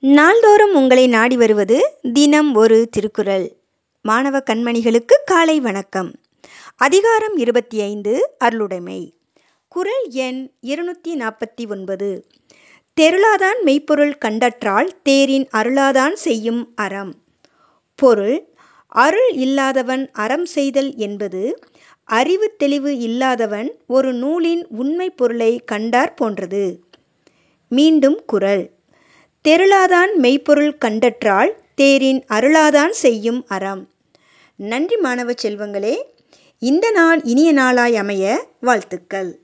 நாள்தோறும் உங்களை நாடி வருவது தினம் ஒரு திருக்குறள். மாணவ கண்மணிகளுக்கு காலை வணக்கம். அதிகாரம் இருபத்தி ஐந்து அருளுடைமை. குறள் எண் இருநூற்றி நாற்பத்தி ஒன்பது. தெருளாதான் மெய்ப்பொருள் கண்டற்றால் தேரின் அருளாதான் செய்யும் அறம். பொருள் அருள் இல்லாதவன் அறம் செய்தல் என்பது அறிவு தெளிவு இல்லாதவன் ஒரு நூலின் உண்மை பொருளை கண்டார் போன்றது. மீண்டும் குறள் தெருளாதான் மெய்ப்பொருள் கண்டற்றால் தேரின் அருளாதான் செய்யும் அறம். நன்றி மாணவ செல்வங்களே இந்த நாள் இனிய நாளாய் அமைய வாழ்த்துக்கள்.